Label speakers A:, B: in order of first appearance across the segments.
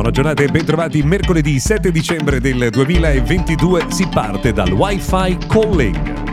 A: Buona giornata e bentrovati. Mercoledì 7 dicembre del 2022 si parte dal Wi-Fi Calling.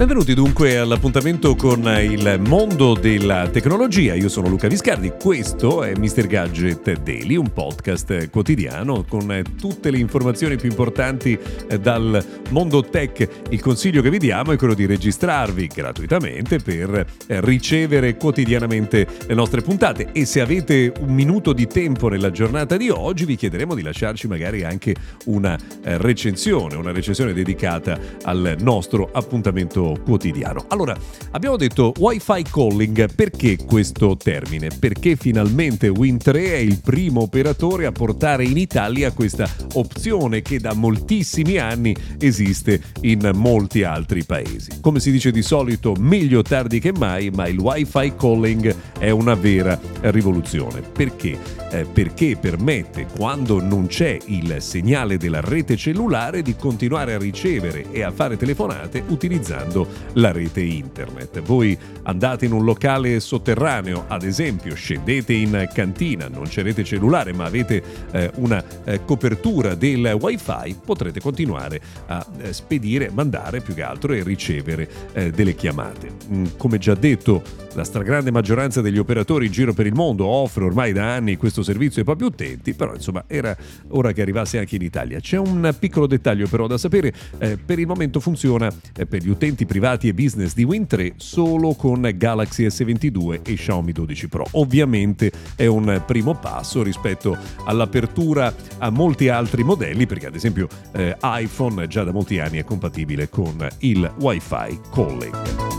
A: Benvenuti dunque all'appuntamento con il mondo della tecnologia. Io sono Luca Viscardi, questo è Mr. Gadget Daily, un podcast quotidiano con tutte le informazioni più importanti dal mondo tech. Il consiglio che vi diamo è quello di registrarvi gratuitamente per ricevere quotidianamente le nostre puntate e se avete un minuto di tempo nella giornata di oggi vi chiederemo di lasciarci magari anche una recensione, una recensione dedicata al nostro appuntamento quotidiano. Allora, abbiamo detto Wi-Fi calling, perché questo termine? Perché finalmente Win3 è il primo operatore a portare in Italia questa opzione che da moltissimi anni esiste in molti altri paesi. Come si dice di solito, meglio tardi che mai, ma il Wi-Fi calling è una vera rivoluzione. Perché? Eh, perché permette, quando non c'è il segnale della rete cellulare, di continuare a ricevere e a fare telefonate utilizzando utilizzando la rete internet. Voi andate in un locale sotterraneo, ad esempio, scendete in cantina, non c'è cellulare ma avete eh, una eh, copertura del wifi, potrete continuare a eh, spedire, mandare più che altro e ricevere eh, delle chiamate. Mm, come già detto, la stragrande maggioranza degli operatori in giro per il mondo offre ormai da anni questo servizio ai propri utenti, però insomma era ora che arrivasse anche in Italia. C'è un piccolo dettaglio però da sapere, eh, per il momento funziona eh, per gli utenti privati e business di Win3 solo con Galaxy S22 e Xiaomi 12 Pro. Ovviamente è un primo passo rispetto all'apertura a molti altri modelli, perché ad esempio eh, iPhone già da molti anni è compatibile con il Wi-Fi calling.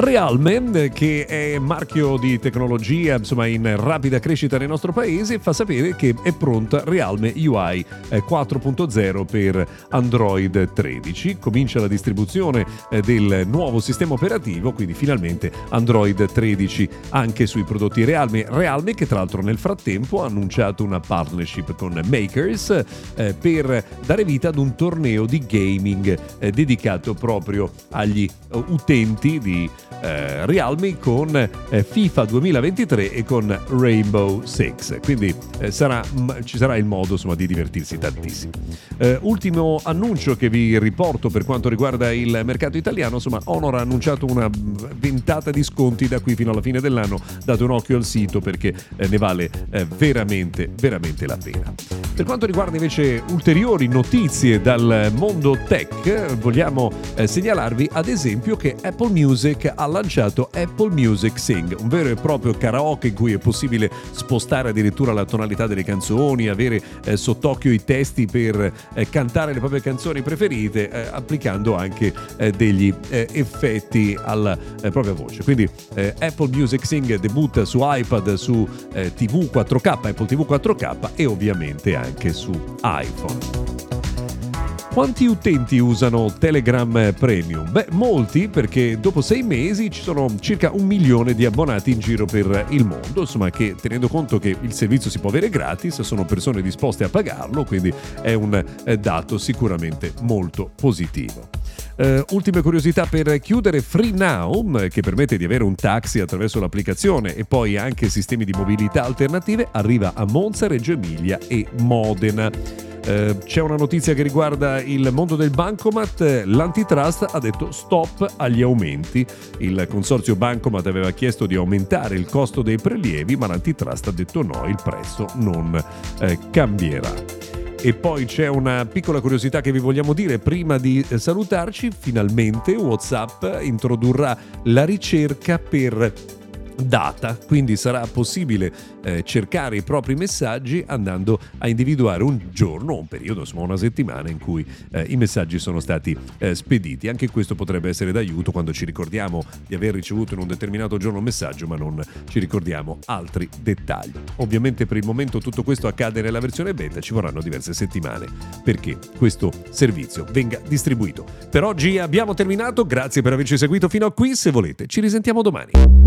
A: Realme, che è marchio di tecnologia insomma, in rapida crescita nel nostro paese, fa sapere che è pronta Realme UI 4.0 per Android 13. Comincia la distribuzione eh, del nuovo sistema operativo, quindi finalmente Android 13 anche sui prodotti Realme. Realme che tra l'altro nel frattempo ha annunciato una partnership con Makers eh, per dare vita ad un torneo di gaming eh, dedicato proprio agli utenti di eh, Realme con eh, FIFA 2023 e con Rainbow Six. Quindi eh, sarà, m- ci sarà il modo insomma, di divertirsi tantissimo. Eh, ultimo annuncio che vi riporto per quanto riguarda il mercato italiano, insomma Honor ha annunciato una ventata di sconti da qui fino alla fine dell'anno, date un occhio al sito perché eh, ne vale eh, veramente, veramente la pena. Per quanto riguarda invece ulteriori notizie dal mondo tech, vogliamo segnalarvi ad esempio che Apple Music ha lanciato Apple Music Sing, un vero e proprio karaoke in cui è possibile spostare addirittura la tonalità delle canzoni, avere eh, sott'occhio i testi per eh, cantare le proprie canzoni preferite, eh, applicando anche eh, degli eh, effetti alla eh, propria voce. Quindi Apple Music Sing debutta su iPad, su TV 4K, Apple TV 4K e ovviamente anche su iPhone. Quanti utenti usano Telegram Premium? Beh, molti perché dopo sei mesi ci sono circa un milione di abbonati in giro per il mondo, insomma che tenendo conto che il servizio si può avere gratis, sono persone disposte a pagarlo, quindi è un eh, dato sicuramente molto positivo. Uh, ultime curiosità per chiudere, Free Now, che permette di avere un taxi attraverso l'applicazione e poi anche sistemi di mobilità alternative, arriva a Monza, Reggio Emilia e Modena. Eh, c'è una notizia che riguarda il mondo del bancomat. L'antitrust ha detto stop agli aumenti. Il consorzio Bancomat aveva chiesto di aumentare il costo dei prelievi, ma l'antitrust ha detto no, il prezzo non eh, cambierà. E poi c'è una piccola curiosità che vi vogliamo dire prima di eh, salutarci. Finalmente WhatsApp introdurrà la ricerca per data, quindi sarà possibile eh, cercare i propri messaggi andando a individuare un giorno, un periodo, insomma una settimana in cui eh, i messaggi sono stati eh, spediti. Anche questo potrebbe essere d'aiuto quando ci ricordiamo di aver ricevuto in un determinato giorno un messaggio ma non ci ricordiamo altri dettagli. Ovviamente per il momento tutto questo accade nella versione beta, ci vorranno diverse settimane perché questo servizio venga distribuito. Per oggi abbiamo terminato, grazie per averci seguito fino a qui, se volete ci risentiamo domani.